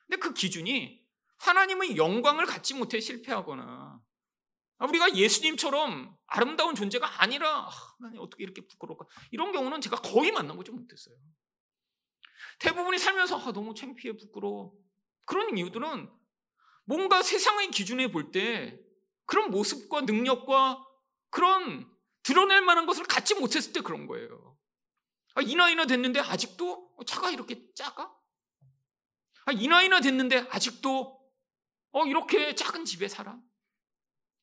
S1: 근데 그 기준이 하나님의 영광을 갖지 못해 실패하거나 우리가 예수님처럼 아름다운 존재가 아니라 아, 나는 어떻게 이렇게 부끄러울까 이런 경우는 제가 거의 만나보지 못했어요. 대부분이 살면서 아, 너무 창피해 부끄러워 그런 이유들은 뭔가 세상의 기준에 볼 때 그런 모습과 능력과 그런 드러낼 만한 것을 갖지 못했을 때 그런 거예요. 아, 이 나이나 됐는데 아직도 차가 이렇게 작아? 아, 이 나이나 됐는데 아직도 어, 이렇게 작은 집에 살아?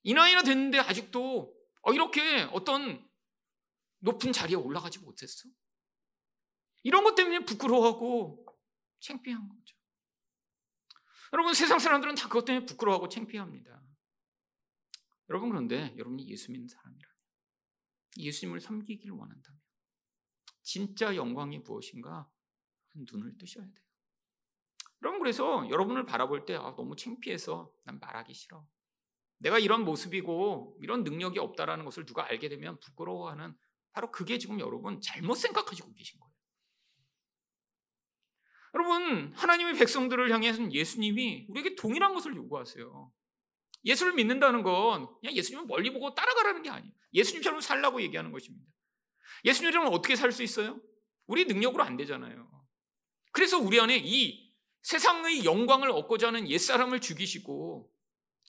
S1: 이 나이나 됐는데 아직도 어, 이렇게 어떤 높은 자리에 올라가지 못했어? 이런 것 때문에 부끄러워하고 창피한 거죠. 여러분 세상 사람들은 다 그것 때문에 부끄러워하고 창피합니다. 여러분 그런데 여러분이 예수 믿는 사람이라 예수님을 섬기기를 원한다면 진짜 영광이 무엇인가 눈을 뜨셔야 돼요. 여러분 그래서 여러분을 바라볼 때 아, 너무 창피해서 난 말하기 싫어. 내가 이런 모습이고 이런 능력이 없다라는 것을 누가 알게 되면 부끄러워하는 바로 그게 지금 여러분 잘못 생각하시고 계신 거예요. 여러분 하나님의 백성들을 향해서는 예수님이 우리에게 동일한 것을 요구하세요. 예수를 믿는다는 건 그냥 예수님을 멀리 보고 따라가라는 게 아니에요. 예수님처럼 살라고 얘기하는 것입니다. 예수님처럼 어떻게 살 수 있어요? 우리 능력으로 안 되잖아요. 그래서 우리 안에 이 세상의 영광을 얻고자 하는 옛사람을 죽이시고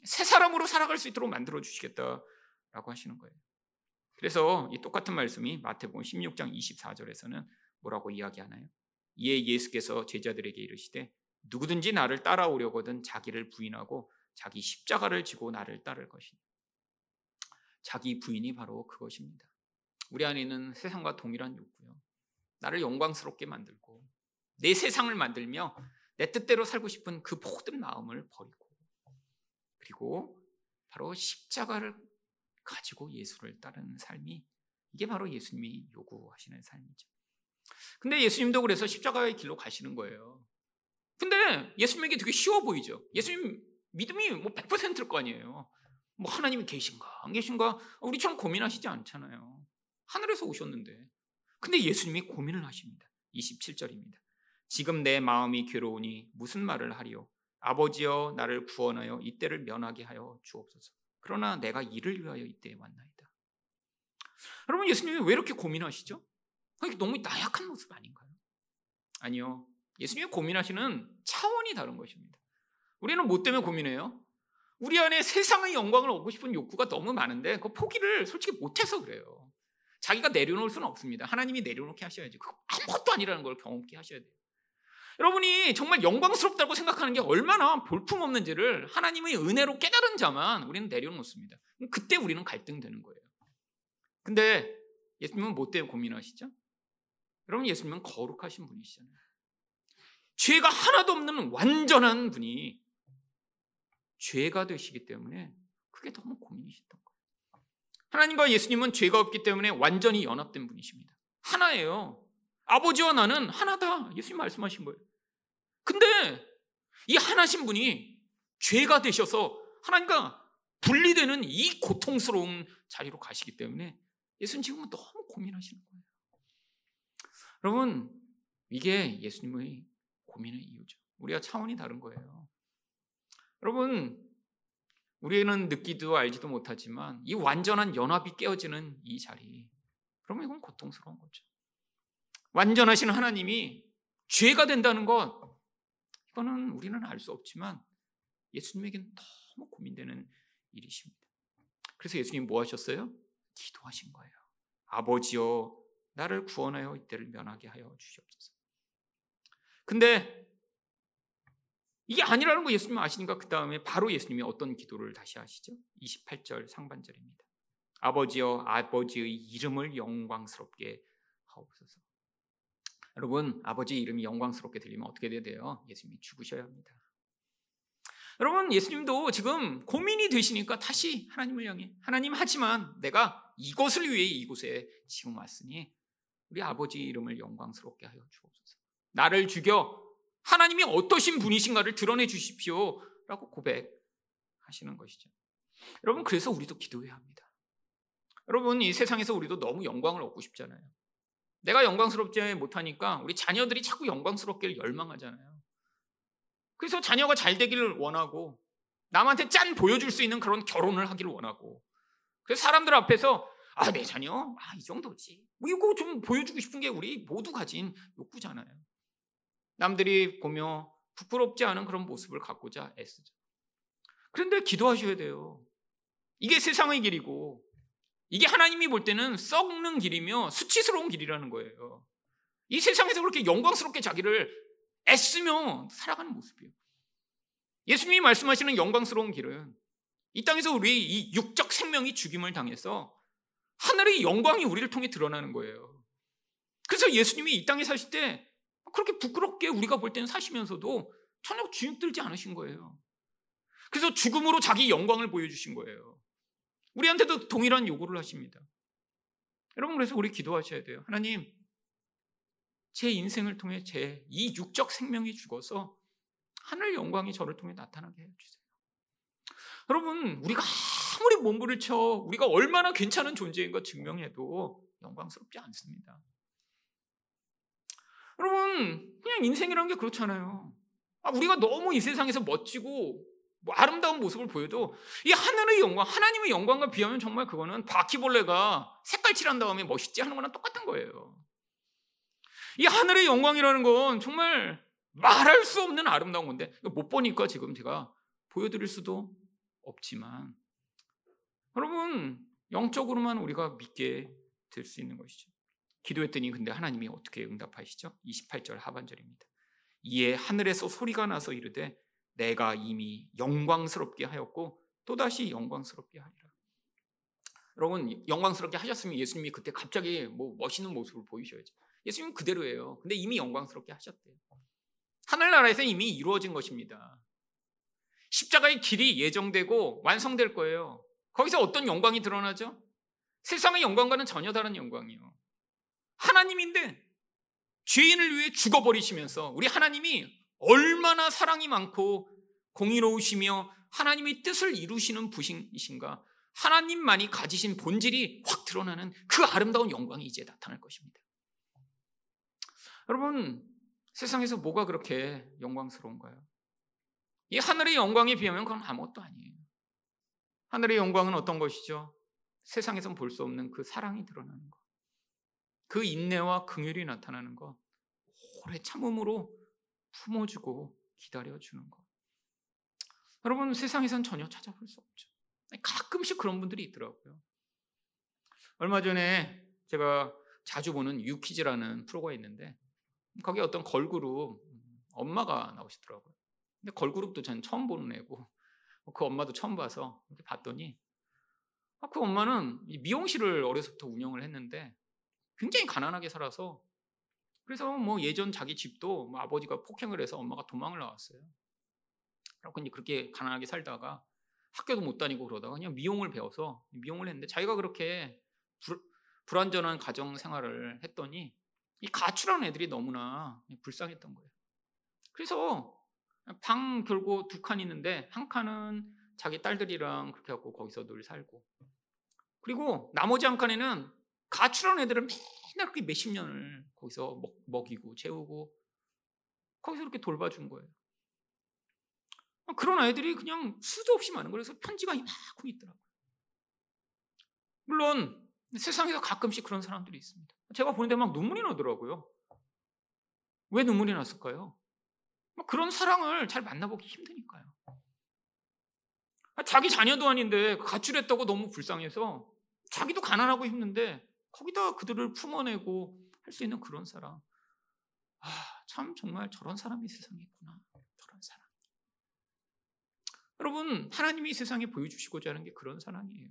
S1: 새 사람으로 살아갈 수 있도록 만들어 주시겠다라고 하시는 거예요. 그래서 이 똑같은 말씀이 마태복음 16장 24절에서는 뭐라고 이야기하나요? 이에 예수께서 제자들에게 이르시되 누구든지 나를 따라오려거든 자기를 부인하고 자기 십자가를 지고 나를 따를 것이니 자기 부인이 바로 그것입니다. 우리 안에 있는 세상과 동일한 욕구요. 나를 영광스럽게 만들고 내 세상을 만들며 내 뜻대로 살고 싶은 그 모든 마음을 버리고 그리고 바로 십자가를 가지고 예수를 따르는 삶이 이게 바로 예수님이 요구하시는 삶이죠. 근데 예수님도 그래서 십자가의 길로 가시는 거예요. 근데 예수님에게 되게 쉬워 보이죠. 예수님 믿음이 뭐 100%일 거 아니에요. 뭐 하나님이 계신가 안 계신가 우리처럼 고민하시지 않잖아요. 하늘에서 오셨는데. 근데 예수님이 고민을 하십니다. 27절입니다. 지금 내 마음이 괴로우니 무슨 말을 하리요? 아버지여 나를 구원하여 이때를 면하게 하여 주옵소서. 그러나 내가 이를 위하여 이때에 왔나이다. 여러분 예수님이 왜 이렇게 고민하시죠? 너무 나약한 모습 아닌가요? 아니요. 예수님이 고민하시는 차원이 다른 것입니다. 우리는 뭐 때문에 고민해요? 우리 안에 세상의 영광을 얻고 싶은 욕구가 너무 많은데 그 포기를 솔직히 못해서 그래요. 자기가 내려놓을 수는 없습니다. 하나님이 내려놓게 하셔야지. 그거 아무것도 아니라는 걸 경험케 하셔야 돼요. 여러분이 정말 영광스럽다고 생각하는 게 얼마나 볼품없는지를 하나님의 은혜로 깨달은 자만 우리는 내려놓습니다. 그때 우리는 갈등되는 거예요. 근데 예수님은 뭐 때문에 고민하시죠? 여러분 예수님은 거룩하신 분이시잖아요. 죄가 하나도 없는 완전한 분이 죄가 되시기 때문에 그게 너무 고민이셨던 거예요. 하나님과 예수님은 죄가 없기 때문에 완전히 연합된 분이십니다. 하나예요. 아버지와 나는 하나다. 예수님 말씀하신 거예요. 근데 이 하나신 분이 죄가 되셔서 하나님과 분리되는 이 고통스러운 자리로 가시기 때문에 예수님 지금은 너무 고민하시는 거예요. 여러분, 이게 예수님의 고민의 이유죠. 우리가 차원이 다른 거예요. 여러분, 우리는 느끼도 알지도 못하지만 이 완전한 연합이 깨어지는 이 자리. 그러면 이건 고통스러운 거죠. 완전하신 하나님이 죄가 된다는 것, 이거는 우리는 알 수 없지만 예수님에게는 너무 고민되는 일이십니다. 그래서 예수님 뭐 하셨어요? 기도하신 거예요. 아버지여, 나를 구원하여 이때를 면하게 하여 주시옵소서. 근데 이게 아니라는 거 예수님 아시니까 그 다음에 바로 예수님이 어떤 기도를 다시 하시죠? 28절 상반절입니다. 아버지여 아버지의 이름을 영광스럽게 하옵소서. 여러분 아버지 이름이 영광스럽게 들리면 어떻게 돼야 돼요? 예수님이 죽으셔야 합니다. 여러분, 예수님도 지금 고민이 되시니까 다시 하나님을 향해 하나님 하지만 내가 이것을 위해 이곳에 지금 왔으니 우리 아버지 이름을 영광스럽게 하여 주옵소서. 나를 죽여 하나님이 어떠신 분이신가를 드러내 주십시오. 라고 고백하시는 것이죠. 여러분, 그래서 우리도 기도해야 합니다. 여러분, 이 세상에서 우리도 너무 영광을 얻고 싶잖아요. 내가 영광스럽지 못하니까 우리 자녀들이 자꾸 영광스럽기를 열망하잖아요. 그래서 자녀가 잘 되기를 원하고 남한테 짠 보여줄 수 있는 그런 결혼을 하기를 원하고 그래서 사람들 앞에서 아, 내 자녀, 아, 이 정도지. 뭐 이거 좀 보여주고 싶은 게 우리 모두 가진 욕구잖아요. 남들이 보며 부끄럽지 않은 그런 모습을 갖고자 애쓰죠. 그런데 기도하셔야 돼요. 이게 세상의 길이고 이게 하나님이 볼 때는 썩는 길이며 수치스러운 길이라는 거예요. 이 세상에서 그렇게 영광스럽게 자기를 애쓰며 살아가는 모습이에요. 예수님이 말씀하시는 영광스러운 길은 이 땅에서 우리 이 육적 생명이 죽임을 당해서 하늘의 영광이 우리를 통해 드러나는 거예요. 그래서 예수님이 이 땅에 사실 때 그렇게 부끄럽게 우리가 볼 때는 사시면서도 전혀 주눅들지 않으신 거예요. 그래서 죽음으로 자기 영광을 보여주신 거예요. 우리한테도 동일한 요구를 하십니다. 여러분 그래서 우리 기도하셔야 돼요. 하나님 제 인생을 통해 제 이 육적 생명이 죽어서 하늘 영광이 저를 통해 나타나게 해주세요. 여러분 우리가 아무리 몸부를 쳐 우리가 얼마나 괜찮은 존재인 것 증명해도 영광스럽지 않습니다. 여러분 그냥 인생이라는 게 그렇잖아요. 아, 우리가 너무 이 세상에서 멋지고 뭐 아름다운 모습을 보여도 이 하늘의 영광, 하나님의 영광과 비하면 정말 그거는 바퀴벌레가 색깔 칠한 다음에 멋있지 하는 거랑 똑같은 거예요. 이 하늘의 영광이라는 건 정말 말할 수 없는 아름다운 건데 못 보니까 지금 제가 보여드릴 수도 없지만 여러분 영적으로만 우리가 믿게 될 수 있는 것이죠. 기도했더니 근데 하나님이 어떻게 응답하시죠? 28절 하반절입니다. 이에 하늘에서 소리가 나서 이르되 내가 이미 영광스럽게 하였고 또다시 영광스럽게 하리라. 여러분 영광스럽게 하셨으면 예수님이 그때 갑자기 뭐 멋있는 모습을 보이셔야죠. 예수님 그대로예요. 근데 이미 영광스럽게 하셨대요. 하늘나라에서 이미 이루어진 것입니다. 십자가의 길이 예정되고 완성될 거예요. 거기서 어떤 영광이 드러나죠? 세상의 영광과는 전혀 다른 영광이요. 하나님인데 죄인을 위해 죽어버리시면서 우리 하나님이 얼마나 사랑이 많고 공의로우시며 하나님의 뜻을 이루시는 부신이신가 하나님만이 가지신 본질이 확 드러나는 그 아름다운 영광이 이제 나타날 것입니다. 여러분, 세상에서 뭐가 그렇게 영광스러운가요? 이 하늘의 영광에 비하면 그건 아무것도 아니에요. 하늘의 영광은 어떤 것이죠? 세상에선 볼 수 없는 그 사랑이 드러나는 것. 그 인내와 긍휼이 나타나는 것. 오래 참음으로 품어주고 기다려주는 것. 여러분, 세상에선 전혀 찾아볼 수 없죠. 가끔씩 그런 분들이 있더라고요. 얼마 전에 제가 자주 보는 유퀴즈라는 프로가 있는데 거기 어떤 걸그룹 엄마가 나오시더라고요. 근데 걸그룹도 전 처음 보는 애고 그 엄마도 처음 봐서 봤더니 아, 그 엄마는 미용실을 어려서부터 운영을 했는데 굉장히 가난하게 살아서 그래서 뭐 예전 자기 집도 뭐 아버지가 폭행을 해서 엄마가 도망을 나왔어요. 그래서 이제 그렇게 가난하게 살다가 학교도 못 다니고 그러다가 그냥 미용을 배워서 미용을 했는데 자기가 그렇게 불, 불안전한 가정 생활을 했더니 이 가출한 애들이 너무나 불쌍했던 거예요. 그래서 방 결국 두 칸 있는데 한 칸은 자기 딸들이랑 그렇게 하고 거기서 늘 살고 그리고 나머지 한 칸에는 가출한 애들을 맨날 그렇게 몇십 년을 거기서 먹, 이고 재우고 거기서 이렇게 돌봐준 거예요. 그런 아이들이 그냥 수도 없이 많은 거예요. 그래서 편지가 이만큼 있더라고요. 물론 세상에서 가끔씩 그런 사람들이 있습니다. 제가 보는데 막 눈물이 나더라고요. 왜 눈물이 났을까요? 그런 사랑을 잘 만나보기 힘드니까요. 자기 자녀도 아닌데 가출했다고 너무 불쌍해서 자기도 가난하고 힘든데 거기다 그들을 품어내고 할 수 있는 그런 사람. 아, 참 정말 저런 사람이 세상에 있구나. 저런 사람. 여러분, 하나님이 세상에 보여주시고자 하는 게 그런 사랑이에요.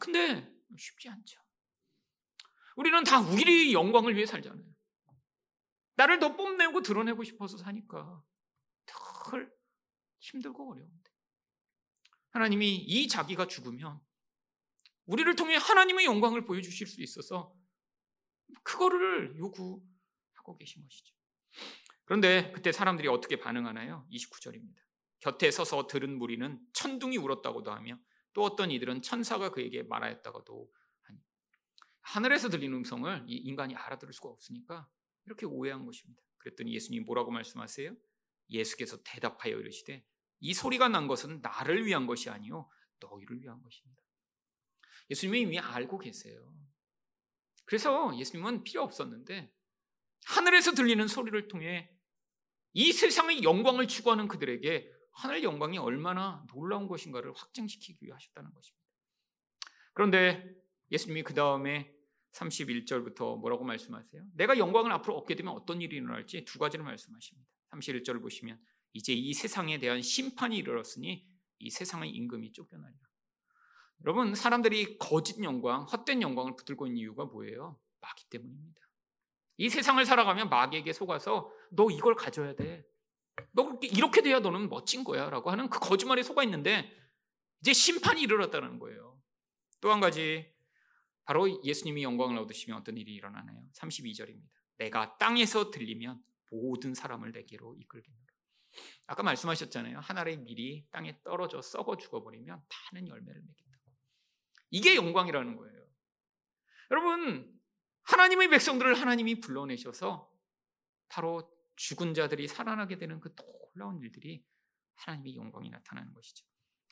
S1: 근데 쉽지 않죠. 우리는 다 우리의 영광을 위해 살잖아요. 나를 더 뽐내고 드러내고 싶어서 사니까 늘 힘들고 어려운데 하나님이 이 자기가 죽으면 우리를 통해 하나님의 영광을 보여주실 수 있어서 그거를 요구하고 계신 것이죠. 그런데 그때 사람들이 어떻게 반응하나요? 29절입니다. 곁에 서서 들은 무리는 천둥이 울었다고도 하며 또 어떤 이들은 천사가 그에게 말하였다고도 하니 하늘에서 들리는 음성을 이 인간이 알아들을 수가 없으니까 이렇게 오해한 것입니다. 그랬더니 예수님이 뭐라고 말씀하세요? 예수께서 대답하여 이르시되 이 소리가 난 것은 나를 위한 것이 아니요 너희를 위한 것입니다. 예수님이 이미 알고 계세요. 그래서 예수님은 필요 없었는데 하늘에서 들리는 소리를 통해 이 세상의 영광을 추구하는 그들에게 하늘 영광이 얼마나 놀라운 것인가를 확증시키기 위해 하셨다는 것입니다. 그런데 예수님이 그 다음에 31절부터 뭐라고 말씀하세요? 내가 영광을 앞으로 얻게 되면 어떤 일이 일어날지 두 가지를 말씀하십니다. 31절을 보시면 이제 이 세상에 대한 심판이 이르렀으니 이 세상의 임금이 쫓겨나리라. 여러분 사람들이 거짓 영광, 헛된 영광을 붙들고 있는 이유가 뭐예요? 마귀 때문입니다. 이 세상을 살아가면 마귀에게 속아서 너 이걸 가져야 돼. 너 이렇게 돼야 너는 멋진 거야. 라고 하는 그 거짓말에 속아 있는데 이제 심판이 이르렀다는 거예요. 또 한 가지 바로 예수님이 영광을 얻으시면 어떤 일이 일어나나요? 32절입니다. 내가 땅에서 들리면 모든 사람을 내게로 이끌겠노라. 아까 말씀하셨잖아요. 하나의 밀이 땅에 떨어져 썩어 죽어버리면 많은 열매를 맺겠다고. 이게 영광이라는 거예요. 여러분, 하나님의 백성들을 하나님이 불러내셔서 바로 죽은 자들이 살아나게 되는 그 놀라운 일들이 하나님의 영광이 나타나는 것이죠.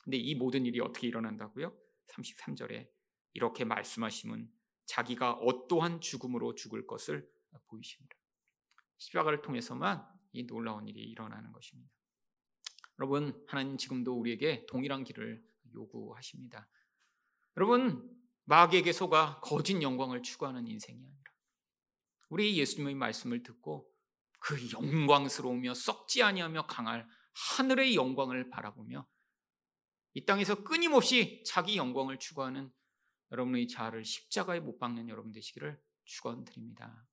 S1: 근데 이 모든 일이 어떻게 일어난다고요? 33절에 이렇게 말씀하시면 자기가 어떠한 죽음으로 죽을 것을 보이십니다. 십자가를 통해서만 이 놀라운 일이 일어나는 것입니다. 여러분, 하나님 지금도 우리에게 동일한 길을 요구하십니다. 여러분, 마귀에게 속아 거짓 영광을 추구하는 인생이 아니라 우리 예수님의 말씀을 듣고 그 영광스러우며 썩지 아니하며 강할 하늘의 영광을 바라보며 이 땅에서 끊임없이 자기 영광을 추구하는 여러분의 자아를 십자가에 못 박는 여러분 되시기를 축원드립니다.